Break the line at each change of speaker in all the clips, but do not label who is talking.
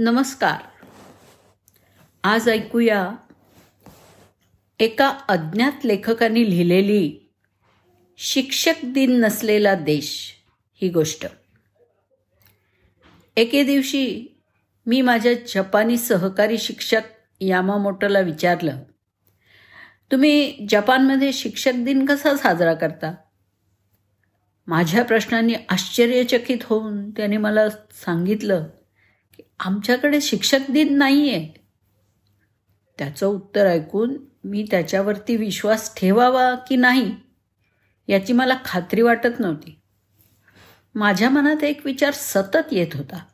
नमस्कार. आज ऐकूया एका अज्ञात लेखकाने लिहिलेली शिक्षक दिन नसलेला देश ही गोष्ट. एके दिवशी मी माझ्या जपानी सहकारी शिक्षक यामामोटोला विचारलं तुम्ही जपानमध्ये शिक्षक दिन कसा साजरा करता? माझ्या प्रश्नांनी आश्चर्यचकित होऊन त्याने मला सांगितलं की आमच्याकडे शिक्षक दिन नाही आहे त्याचं उत्तर ऐकून मी त्याच्यावरती विश्वास ठेवावा की नाही याची मला खात्री वाटत नव्हती. माझ्या मनात एक विचार सतत येत होता.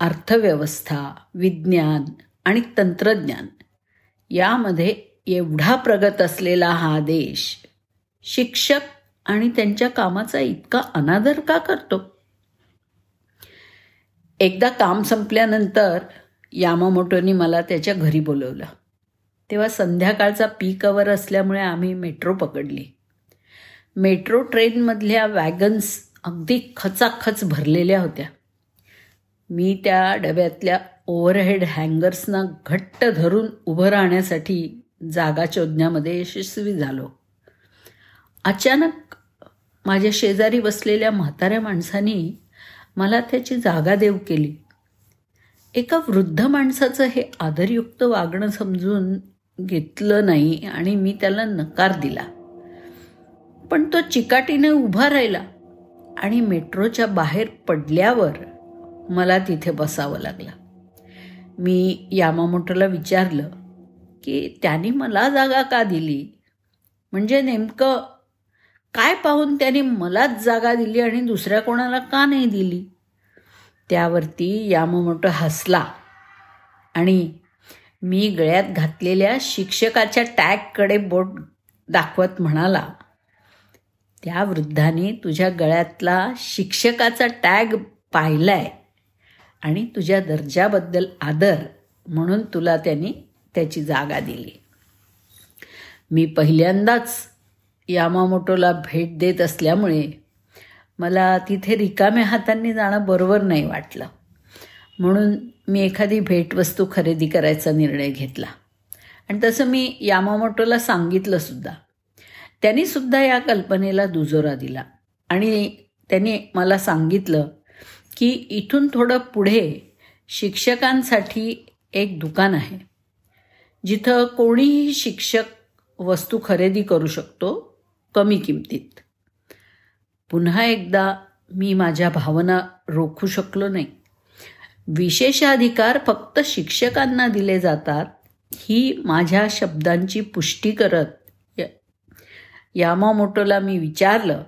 अर्थव्यवस्था विज्ञान आणि तंत्रज्ञान यामध्ये एवढा प्रगत असलेला हा देश शिक्षक आणि त्यांच्या कामाचा इतका अनादर का करतो? एकदा काम संपल्यानंतर यामामोटोनी मला त्याच्या घरी बोलवलं. तेव्हा संध्याकाळचा पीक अवर असल्यामुळे आम्ही मेट्रो पकडली. मेट्रो ट्रेनमधल्या वॅगन्स अगदी खचाखच भरलेल्या होत्या. मी त्या डब्यातल्या ओव्हरहेड हँगर्सना घट्ट धरून उभं राहण्यासाठी जागा शोधण्यामध्ये यशस्वी झालो. अचानक माझ्या शेजारी बसलेल्या म्हाताऱ्या माणसानी मला त्याची जागा देऊ केली. एका वृद्ध माणसाचं हे आदरयुक्त वागणं समजून घेतलं नाही आणि मी त्याला नकार दिला. पण तो चिकाटीने उभा राहिला आणि मेट्रोच्या बाहेर पडल्यावर मला तिथे बसावं लागलं. मी यामामोटोला विचारलं की त्यांनी मला जागा का दिली? म्हणजे नेमकं काय पाहून त्याने मलाच जागा दिली आणि दुसऱ्या कोणाला का नाही दिली? त्यावरती यामोमोटो हसला. आणि मी गळ्यात घातलेल्या शिक्षकाच्या टॅगकडे बोट दाखवत म्हणाला त्या वृद्धाने तुझ्या गळ्यातला शिक्षकाचा टॅग पाहिलाय आणि तुझ्या दर्जाबद्दल आदर म्हणून तुला त्यांनी त्याची जागा दिली. मी पहिल्यांदाच यामामोटोला भेट देत असल्यामुळे मला तिथे रिकाम्या हातांनी जाणं बरोबर नाही वाटलं. म्हणून मी एखादी भेटवस्तू खरेदी करायचा निर्णय घेतला. आणि तसं मी यामामोटोला सांगितलंसुद्धा त्यांनीसुद्धा या कल्पनेला दुजोरा दिला. आणि त्यांनी मला सांगितलं की इथून थोडं पुढे शिक्षकांसाठी एक दुकान आहे. जिथं कोणीही शिक्षक वस्तू खरेदी करू शकतो. कमी किमतीत. पुन्हा एकदा मी माझ्या भावना रोखू शकलो नाही. विशेषाधिकार फक्त शिक्षकांना दिले जातात ही माझ्या शब्दांची पुष्टी करत. यामामोटोला मी विचारलं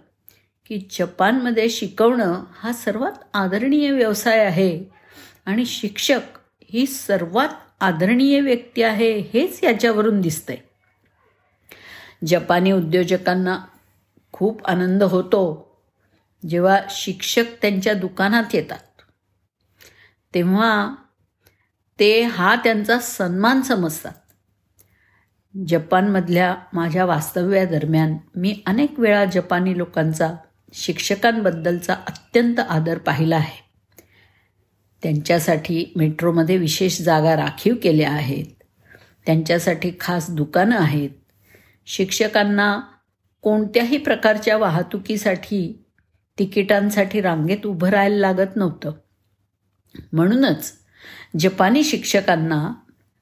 की जपानमध्ये शिकवणं हा सर्वात आदरणीय व्यवसाय आहे आणि शिक्षक ही सर्वात आदरणीय व्यक्ती आहे हेच याच्यावरून दिसतंय. जपानी उद्योजकांना खूप आनंद होतो जेव्हा शिक्षक त्यांच्या दुकानात येतात. तेव्हा ते हा त्यांचा सन्मान समजतात. जपानमधल्या माझ्या वास्तव्यादरम्यान मी अनेक वेळा जपानी लोकांचा शिक्षकांबद्दलचा अत्यंत आदर पाहिला आहे. त्यांच्यासाठी मेट्रोमध्ये विशेष जागा राखीव केल्या आहेत. त्यांच्यासाठी खास दुकानं आहेत. शिक्षकांना कोणत्याही प्रकारच्या वाहतुकीसाठी तिकिटांसाठी रांगेत उभं राहायला लागत नव्हतं. म्हणूनच जपानी शिक्षकांना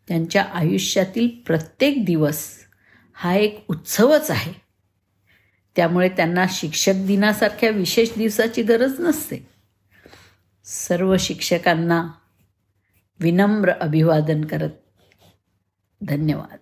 त्यांच्या आयुष्यातील प्रत्येक दिवस हा एक उत्सवच आहे. त्यामुळे त्यांना शिक्षक दिनासारख्या विशेष दिवसाची गरज नसते. सर्व शिक्षकांना विनम्र अभिवादन करत धन्यवाद.